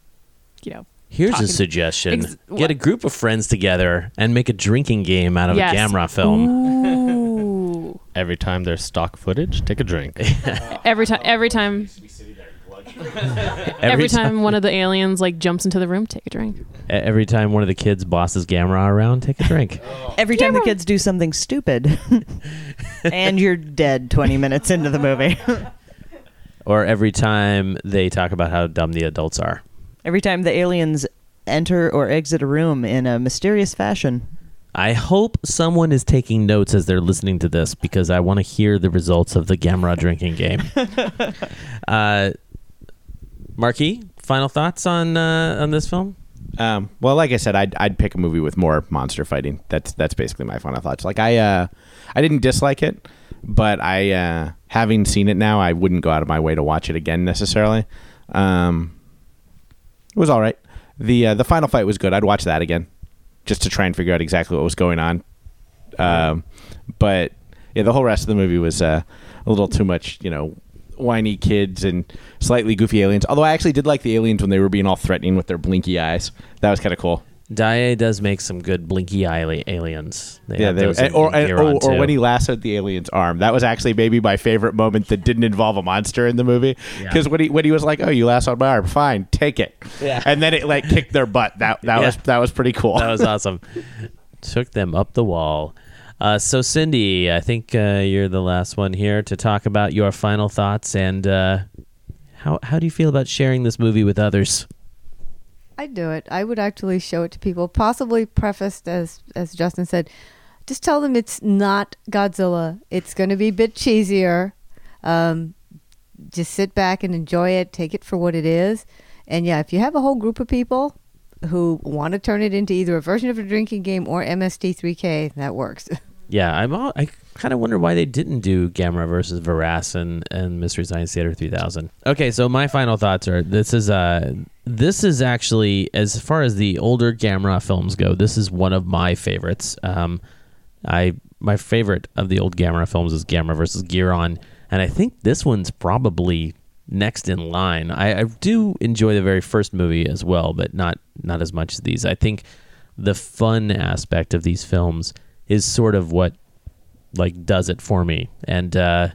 you know. Here's a suggestion: Ex- get a group of friends together and make a drinking game out of Yes. a Gamera film. Ooh. [laughs] Every time there's stock footage, take a drink. every time, every time, [laughs] every, time one of the aliens like jumps into the room, take a drink. Every time one of the kids bosses Gamera around, take a drink. [laughs] every time the kids do something stupid, [laughs] and you're dead twenty minutes into the movie. or every time they talk about how dumb the adults are. every time the aliens enter or exit a room in a mysterious fashion. I hope someone is taking notes as they're listening to this because I want to hear the results of the Gamera drinking game. uh, Marquis, final thoughts on uh, on this film? Um, well, like I said, I'd, I'd pick a movie with more monster fighting. That's that's basically my final thoughts. Like I uh, I didn't dislike it, but I uh, having seen it now, I wouldn't go out of my way to watch it again necessarily. Um, it was all right. the uh, The final fight was good. I'd watch that again, just to try and figure out exactly what was going on. Um, but yeah, the whole rest of the movie was uh, a little too much. You know, whiny kids and slightly goofy aliens. Although I actually did like the aliens when they were being all threatening with their blinky eyes. That was kind of cool. Daiei does make some good blinky eye aliens. They yeah, they, and- or, and- Giron, or, when he lassoed the alien's arm. That was actually maybe my favorite moment that didn't involve a monster in the movie. Yeah. Because when he when he was like, "Oh, you lassoed my arm, fine, take it," Yeah. and then it like kicked their butt. That that [laughs] Yeah. was that was pretty cool. that was awesome. [laughs] Took them up the wall. Uh, so, Cindy, I think uh, you're the last one here to talk about your final thoughts and uh, how how do you feel about sharing this movie with others? I'd do it. I would actually show it to people, possibly prefaced as as Justin said. Just tell them it's not Godzilla. It's going to be a bit cheesier. Um, just sit back and enjoy it. Take it for what it is. And yeah, if you have a whole group of people who want to turn it into either a version of a drinking game or MST3K, that works. [laughs] Yeah, I'm. All, I kind of wonder why they didn't do Gamera versus Viras and, and Mystery Science Theater 3000. Okay, so my final thoughts are: this is uh This is actually, as far as the older Gamera films go, this is one of my favorites. Um, I my favorite of the old Gamera films is Gamera versus Guiron, and I think this one's probably next in line. I, I do enjoy the very first movie as well, but not not as much as these. I think the fun aspect of these films is sort of what like does it for me, and uh,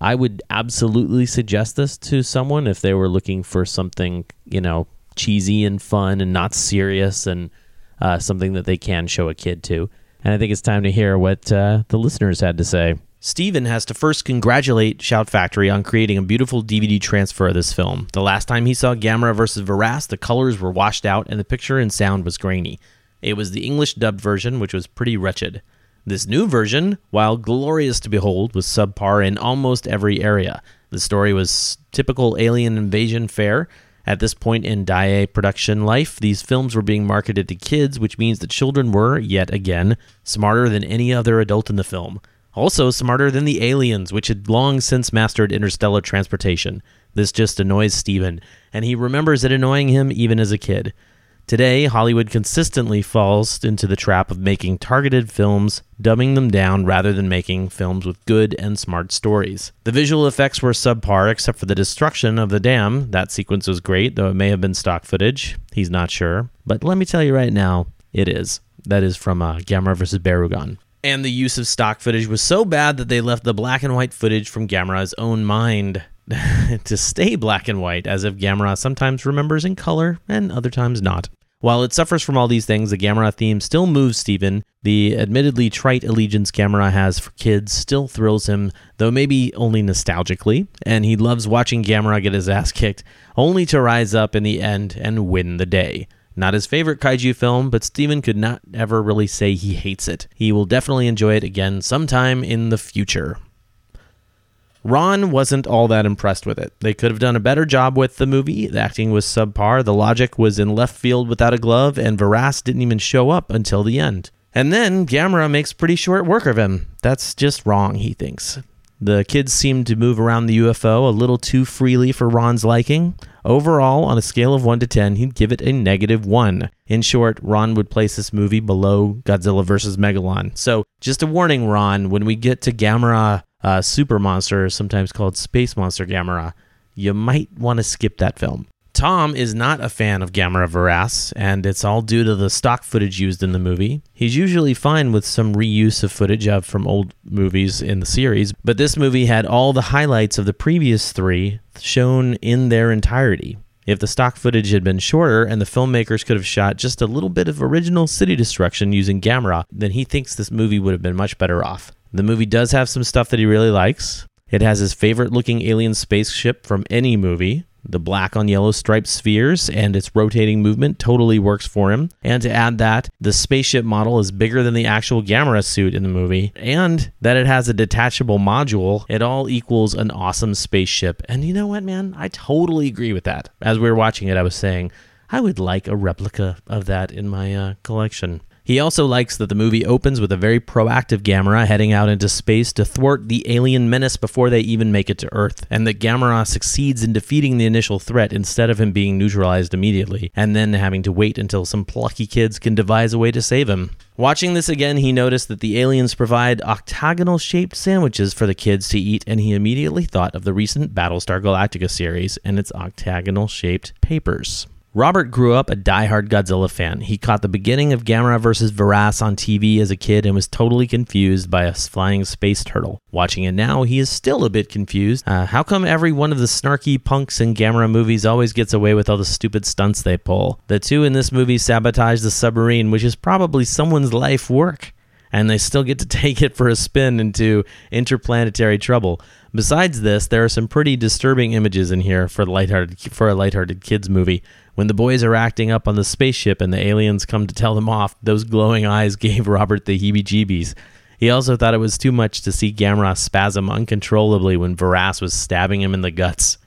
I would absolutely suggest this to someone if they were looking for something you know cheesy and fun and not serious and uh, something that they can show a kid to. And I think it's time to hear what uh, the listeners had to say. Steven has to first congratulate Shout Factory on creating a beautiful DVD transfer of this film. The last time he saw Gamera vs. Viras, the colors were washed out and the picture and sound was grainy. It was the English dubbed version, which was pretty wretched. This new version, while glorious to behold, was subpar in almost every area. The story was typical alien invasion fare. At this point in Daiei production life, these films were being marketed to kids, which means the children were, yet again, smarter than any other adult in the film. Also, smarter than the aliens, which had long since mastered interstellar transportation. This just annoys Steven, and he remembers it annoying him even as a kid. Today, Hollywood consistently falls into the trap of making targeted films, dumbing them down rather than making films with good and smart stories. The visual effects were subpar except for the destruction of the dam. That sequence was great, though it may have been stock footage. He's not sure. But let me tell you right now, it is. That is from uh, Gamera vs. Barugon. And the use of stock footage was so bad that they left the black and white footage from Gamera's own mind [laughs] to stay black and white, as if Gamera sometimes remembers in color and other times not. While it suffers from all these things, the Gamera theme still moves Steven. The admittedly trite allegiance Gamera has for kids still thrills him, though maybe only nostalgically, and he loves watching Gamera get his ass kicked, only to rise up in the end and win the day. Not his favorite kaiju film, but Steven could not ever really say he hates it. He will definitely enjoy it again sometime in the future. Ron wasn't all that impressed with it. They could have done a better job with the movie. The acting was subpar, the logic was in left field without a glove, and Viras didn't even show up until the end. And then Gamera makes pretty short work of him. That's just wrong, he thinks. The kids seem to move around the UFO a little too freely for Ron's liking. Overall, on a scale of 1 to 10, he'd give it a negative 1. In short, Ron would place this movie below Godzilla vs. Megalon. So, just a warning, Ron, when we get to Gamera uh, Super Monster, sometimes called Space Monster Gamera, you might want to skip that film. Tom is not a fan of Gamera Viras, and it's all due to the stock footage used in the movie. He's usually fine with some reuse of footage of from old movies in the series, but this movie had all the highlights of the previous three shown in their entirety. If the stock footage had been shorter and the filmmakers could have shot just a little bit of original city destruction using Gamera, then he thinks this movie would have been much better off. The movie does have some stuff that he really likes. It has his favorite looking alien spaceship from any movie. The black on yellow striped spheres and its rotating movement totally works for him. And to add that, the spaceship model is bigger than the actual Gamera suit in the movie, and that it has a detachable module, it all equals an awesome spaceship. And you know what, man? I totally agree with that. As we were watching it, I was saying, I would like a replica of that in my uh, collection. He also likes that the movie opens with a very proactive Gamera heading out into space to thwart the alien menace before they even make it to Earth, and that Gamera succeeds in defeating the initial threat instead of him being neutralized immediately, and then having to wait until some plucky kids can devise a way to save him. Watching this again, he noticed that the aliens provide octagonal shaped sandwiches for the kids to eat, and he immediately thought of the recent Battlestar Galactica series and its octagonal shaped papers. Robert grew up a die-hard Godzilla fan. He caught the beginning of Gamera vs. Viras on TV as a kid and was totally confused by a flying space turtle. Watching it now, he is still a bit confused. Uh, how come every one of the snarky punks in Gamera movies always gets away with all the stupid stunts they pull? The two in this movie sabotage the submarine, which is probably someone's life work and they still get to [laughs] take it for a spin into interplanetary trouble. Besides this, there are some pretty disturbing images in here for lighthearted for a lighthearted kids movie. When the boys are acting up on the spaceship and the aliens come to tell them off, those glowing eyes [laughs] gave Robert the heebie-jeebies. He also thought it was too much to see Gamera spasm uncontrollably when Viras was stabbing him in the guts.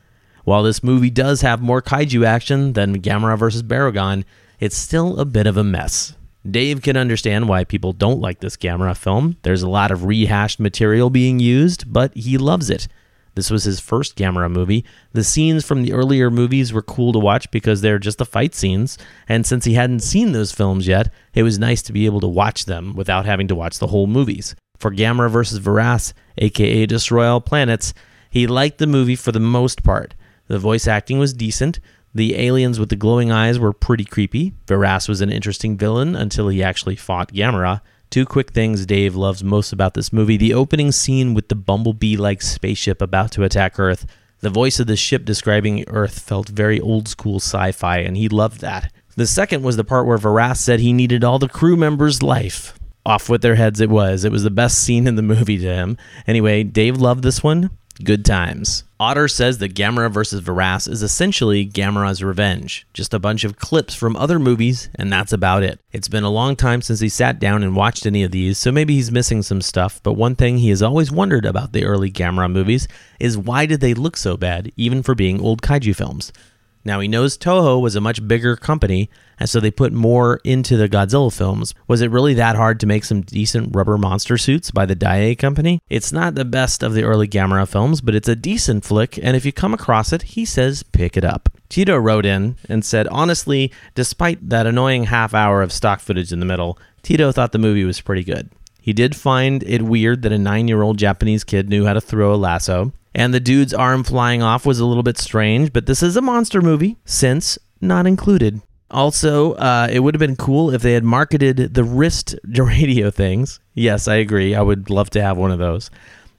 While this movie does have more kaiju action than Gamera vs. Barugon, it's still a bit of a mess. Dave can understand why people don't like this Gamera film. There's a lot of rehashed material being used, but he loves it. This was his first Gamera movie. The scenes from the earlier movies were cool to watch because they're just the fight scenes, and since he hadn't seen those films yet, it was nice to be able to watch them without having to watch the whole movies. For Gamera vs. Viras, aka Destroy All Planets, he liked the movie for the most part. The voice acting was decent. The aliens with the glowing eyes were pretty creepy. Viras was an interesting villain until he actually fought Gamera. Two quick things Dave loves most about this movie the opening scene with the bumblebee like spaceship about to attack Earth. The voice of the ship describing Earth felt very old school sci fi, and he loved that. The second was the part where Viras said he needed all the crew members' life. Off with their heads it was. It was the best scene in the movie to him. Anyway, Dave loved this one. Good times. Otter says that Gamera vs. Viras is essentially Gamera's revenge. Just a bunch of clips from other movies, and that's about it. It's been a long time since he sat down and watched any of these, so maybe he's missing some stuff, but one thing he has always wondered about the early Gamera movies is why did they look so bad, even for being old kaiju films? Now he knows Toho was a much bigger company, and so they put more into the Godzilla films. Was it really that hard to make some decent rubber monster suits by the Daiei company? It's not the best of the early Gamera films, but it's a decent flick, and if you come across it, he says pick it up. Tito wrote in and said, honestly, despite that annoying half hour of stock footage in the middle, Tito thought the movie was pretty good. He did find it weird that a nine year old Japanese kid knew how to throw a lasso and the dude's arm flying off was a little bit strange, but this is a monster movie, since not included. Also, uh, it would have been cool if they had marketed the wrist [laughs] radio things. Yes, I agree. I would love to have one of those.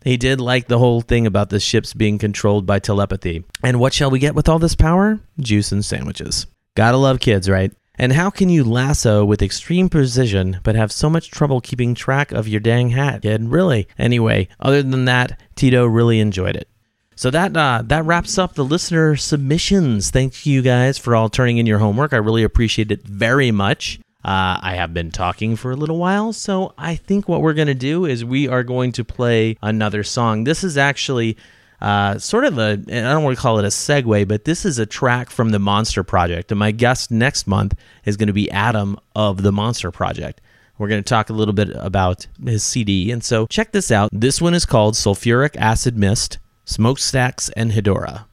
He did like the whole thing about the ships being controlled by telepathy. And what shall we get with all this power? Juice and sandwiches. Gotta love kids, right? And how can you lasso with extreme precision but have so much trouble keeping track of your dang hat, kid? Really? Anyway, other than that, Tito really enjoyed it. So that uh, that wraps up the listener submissions. Thank you guys for all turning in your homework. I really appreciate it very much. Uh, I have been talking for a little while, so I think what we're going to do is we are going to play another song. This is actually uh, sort of a, I don't want to call it a segue, but this is a track from the Monster Project. And my guest next month is going to be Adam of the Monster Project. We're going to talk a little bit about his CD. And so check this out. This one is called Sulfuric Acid Mist, Smokestacks, and Hedorah.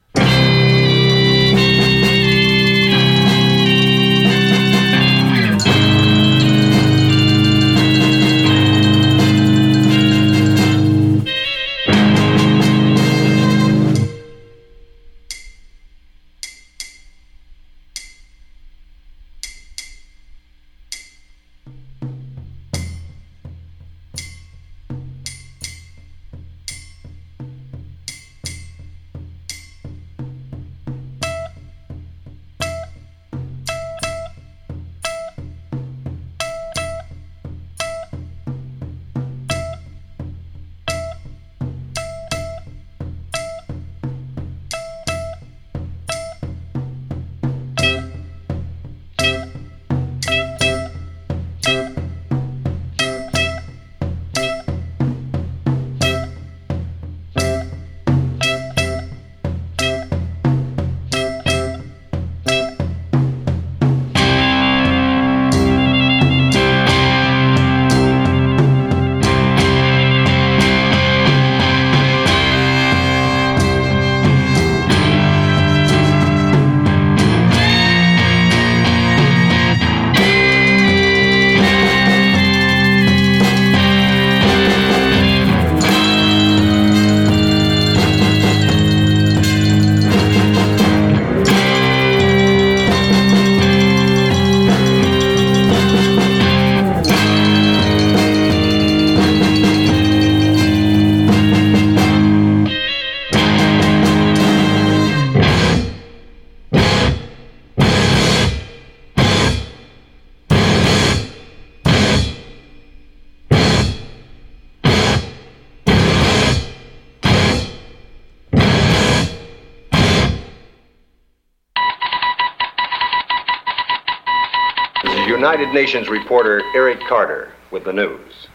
Nations reporter Eric Carter with the news.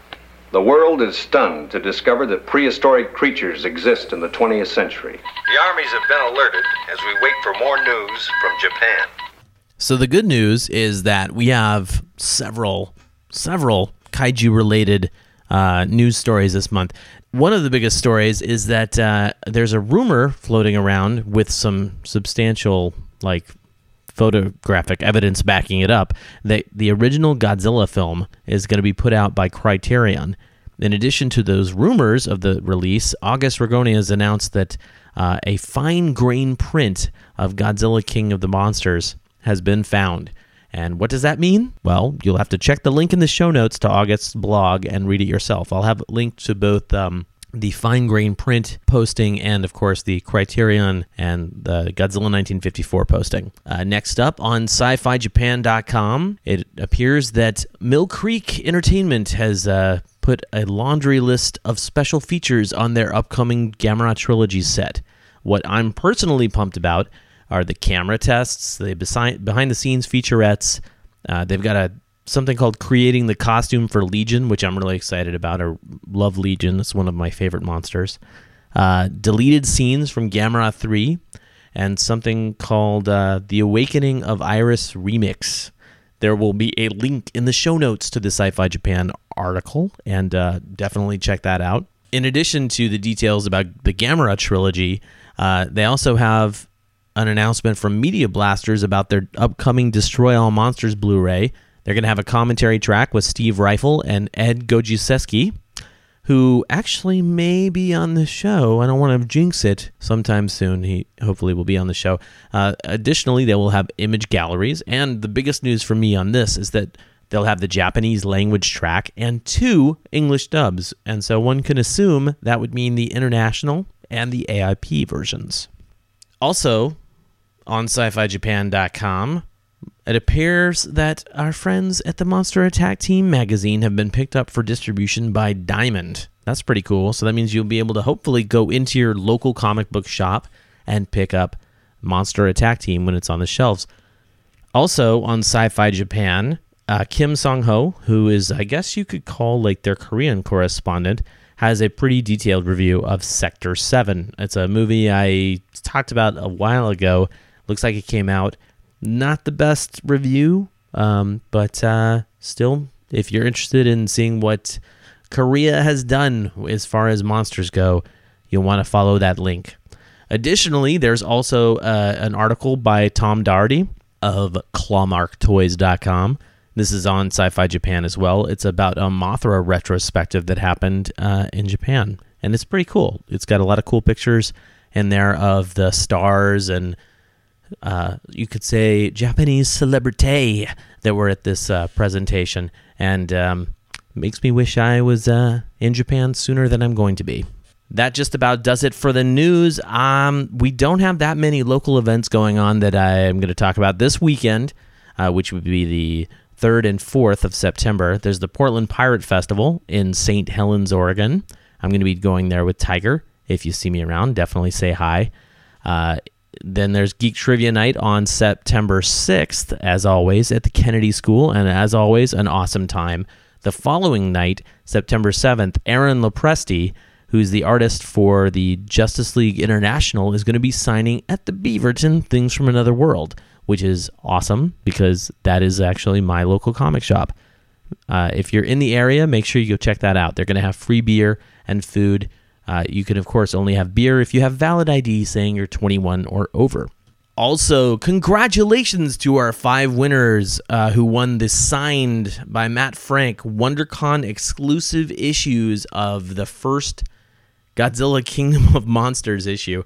The world is stunned to discover that prehistoric creatures exist in the 20th century. The armies have been alerted as we wait for more news from Japan. So the good news is that we have several, several kaiju related uh, news stories this month. One of the biggest stories is that uh, there's a rumor floating around with some substantial, like, photographic evidence backing it up that the original Godzilla film is going to be put out by Criterion. In addition to those rumors of the release, August Ragone has announced that uh, a fine grain print of Godzilla King of the Monsters has been found. And what does that mean? Well, you'll have to check the link in the show notes to August's blog and read it yourself. I'll have a link to both um, the fine grain print posting and, of course, the Criterion and the Godzilla 1954 posting. Uh, next up on sci fi japan.com, it appears that Mill Creek Entertainment has uh, put a laundry list of special features on their upcoming Gamera Trilogy set. What I'm personally pumped about are the camera tests, the behind the scenes featurettes. Uh, they've got a something called creating the costume for Legion, which I'm really excited about. I love Legion; it's one of my favorite monsters. Uh, deleted scenes from Gamera 3, and something called uh, the Awakening of Iris Remix. There will be a link in the show notes to the Sci-Fi Japan article, and uh, definitely check that out. In addition to the details about the Gamera trilogy, uh, they also have an announcement from Media Blasters about their upcoming Destroy All Monsters Blu-ray. They're going to have a commentary track with Steve Ryfle and Ed Godziszewski, who actually may be on the show. I don't want to jinx it. Sometime soon, he hopefully will be on the show. Uh, additionally, they will have image galleries, and the biggest news for me on this is that they'll have the Japanese language track and two English dubs. And so one can assume that would mean the international and the AIP versions. Also, on sci-fi-japan.com, it appears that our friends at the Monster Attack Team magazine have been picked up for distribution by Diamond. That's pretty cool. So that means you'll be able to hopefully go into your local comic book shop and pick up Monster Attack Team when it's on the shelves. Also on Sci-Fi Japan, uh, Kim Song Ho, who is I guess you could call like their Korean correspondent, has a pretty detailed review of Sector 7. It's a movie I talked about a while ago. Looks like it came out not the best review, um, but uh, still, if you're interested in seeing what Korea has done as far as monsters go, you'll want to follow that link. Additionally, there's also uh, an article by Tom Doherty of clawmarktoys.com. This is on Sci Fi Japan as well. It's about a Mothra retrospective that happened uh, in Japan. And it's pretty cool. It's got a lot of cool pictures in there of the stars and uh, you could say Japanese celebrity that were at this uh, presentation, and um, makes me wish I was uh, in Japan sooner than I'm going to be. That just about does it for the news. Um, we don't have that many local events going on that I am going to talk about this weekend, uh, which would be the 3rd and 4th of September. There's the Portland Pirate Festival in St. Helens, Oregon. I'm going to be going there with Tiger. If you see me around, definitely say hi. Uh, then there's Geek Trivia Night on September 6th, as always, at the Kennedy School, and as always, an awesome time. The following night, September 7th, Aaron Lopresti, who's the artist for the Justice League International, is going to be signing at the Beaverton Things from Another World, which is awesome because that is actually my local comic shop. Uh, if you're in the area, make sure you go check that out. They're going to have free beer and food uh, you can, of course, only have beer if you have valid ID saying you're 21 or over. Also, congratulations to our five winners uh, who won the signed by Matt Frank WonderCon exclusive issues of the first Godzilla Kingdom of Monsters issue.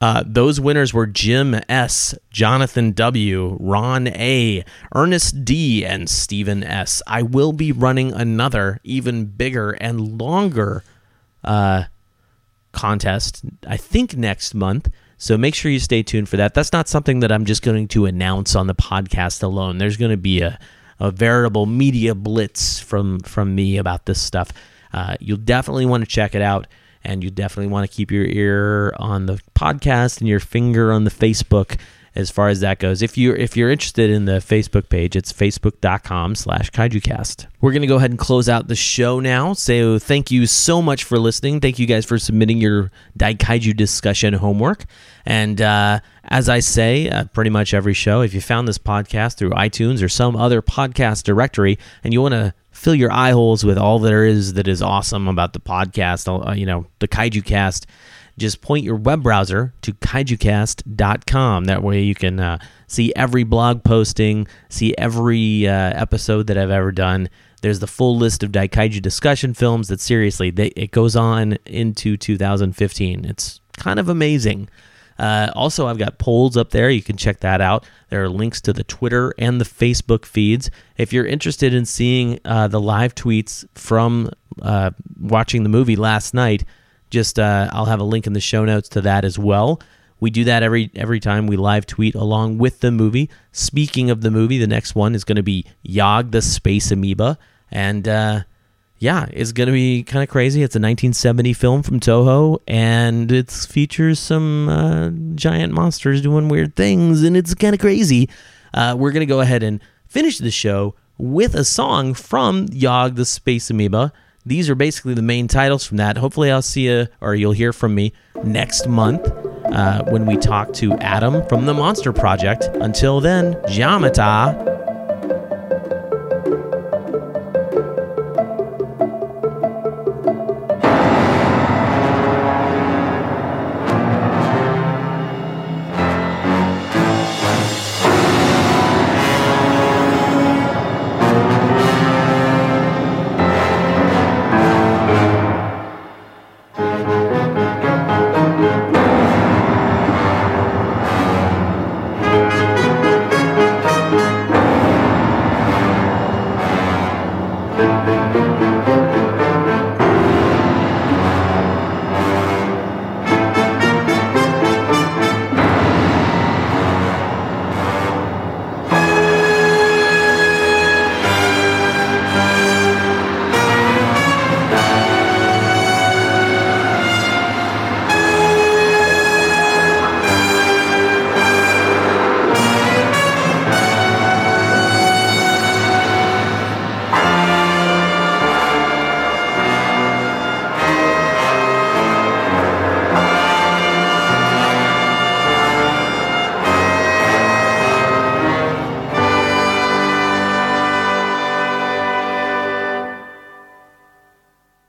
Uh, those winners were Jim S., Jonathan W., Ron A., Ernest D., and Stephen S. I will be running another, even bigger and longer uh, contest, I think next month. So make sure you stay tuned for that. That's not something that I'm just going to announce on the podcast alone. There's going to be a, a veritable media blitz from from me about this stuff. Uh, you'll definitely want to check it out, and you definitely want to keep your ear on the podcast and your finger on the Facebook as far as that goes. If you're if you're interested in the Facebook page, it's facebook.com slash kaijucast. We're gonna go ahead and close out the show now. So thank you so much for listening. Thank you guys for submitting your Daikaiju discussion homework. And uh, as I say, uh, pretty much every show, if you found this podcast through iTunes or some other podcast directory and you want to fill your eye holes with all there is that is awesome about the podcast, uh, you know, the Kaiju Cast, just point your web browser to kaijucast.com. That way you can uh, see every blog posting, see every uh, episode that I've ever done. There's the full list of Daikaiju discussion films that seriously, they, it goes on into 2015. It's kind of amazing. Uh, also, I've got polls up there. You can check that out. There are links to the Twitter and the Facebook feeds. If you're interested in seeing uh, the live tweets from uh, watching the movie last night, just uh, I'll have a link in the show notes to that as well. We do that every every time we live tweet along with the movie. Speaking of the movie, the next one is going to be Yog the Space Amoeba, and uh, yeah, it's going to be kind of crazy. It's a 1970 film from Toho, and it features some uh, giant monsters doing weird things, and it's kind of crazy. Uh, we're going to go ahead and finish the show with a song from Yog the Space Amoeba. These are basically the main titles from that. Hopefully, I'll see you or you'll hear from me next month uh, when we talk to Adam from the Monster Project. Until then, Jamata.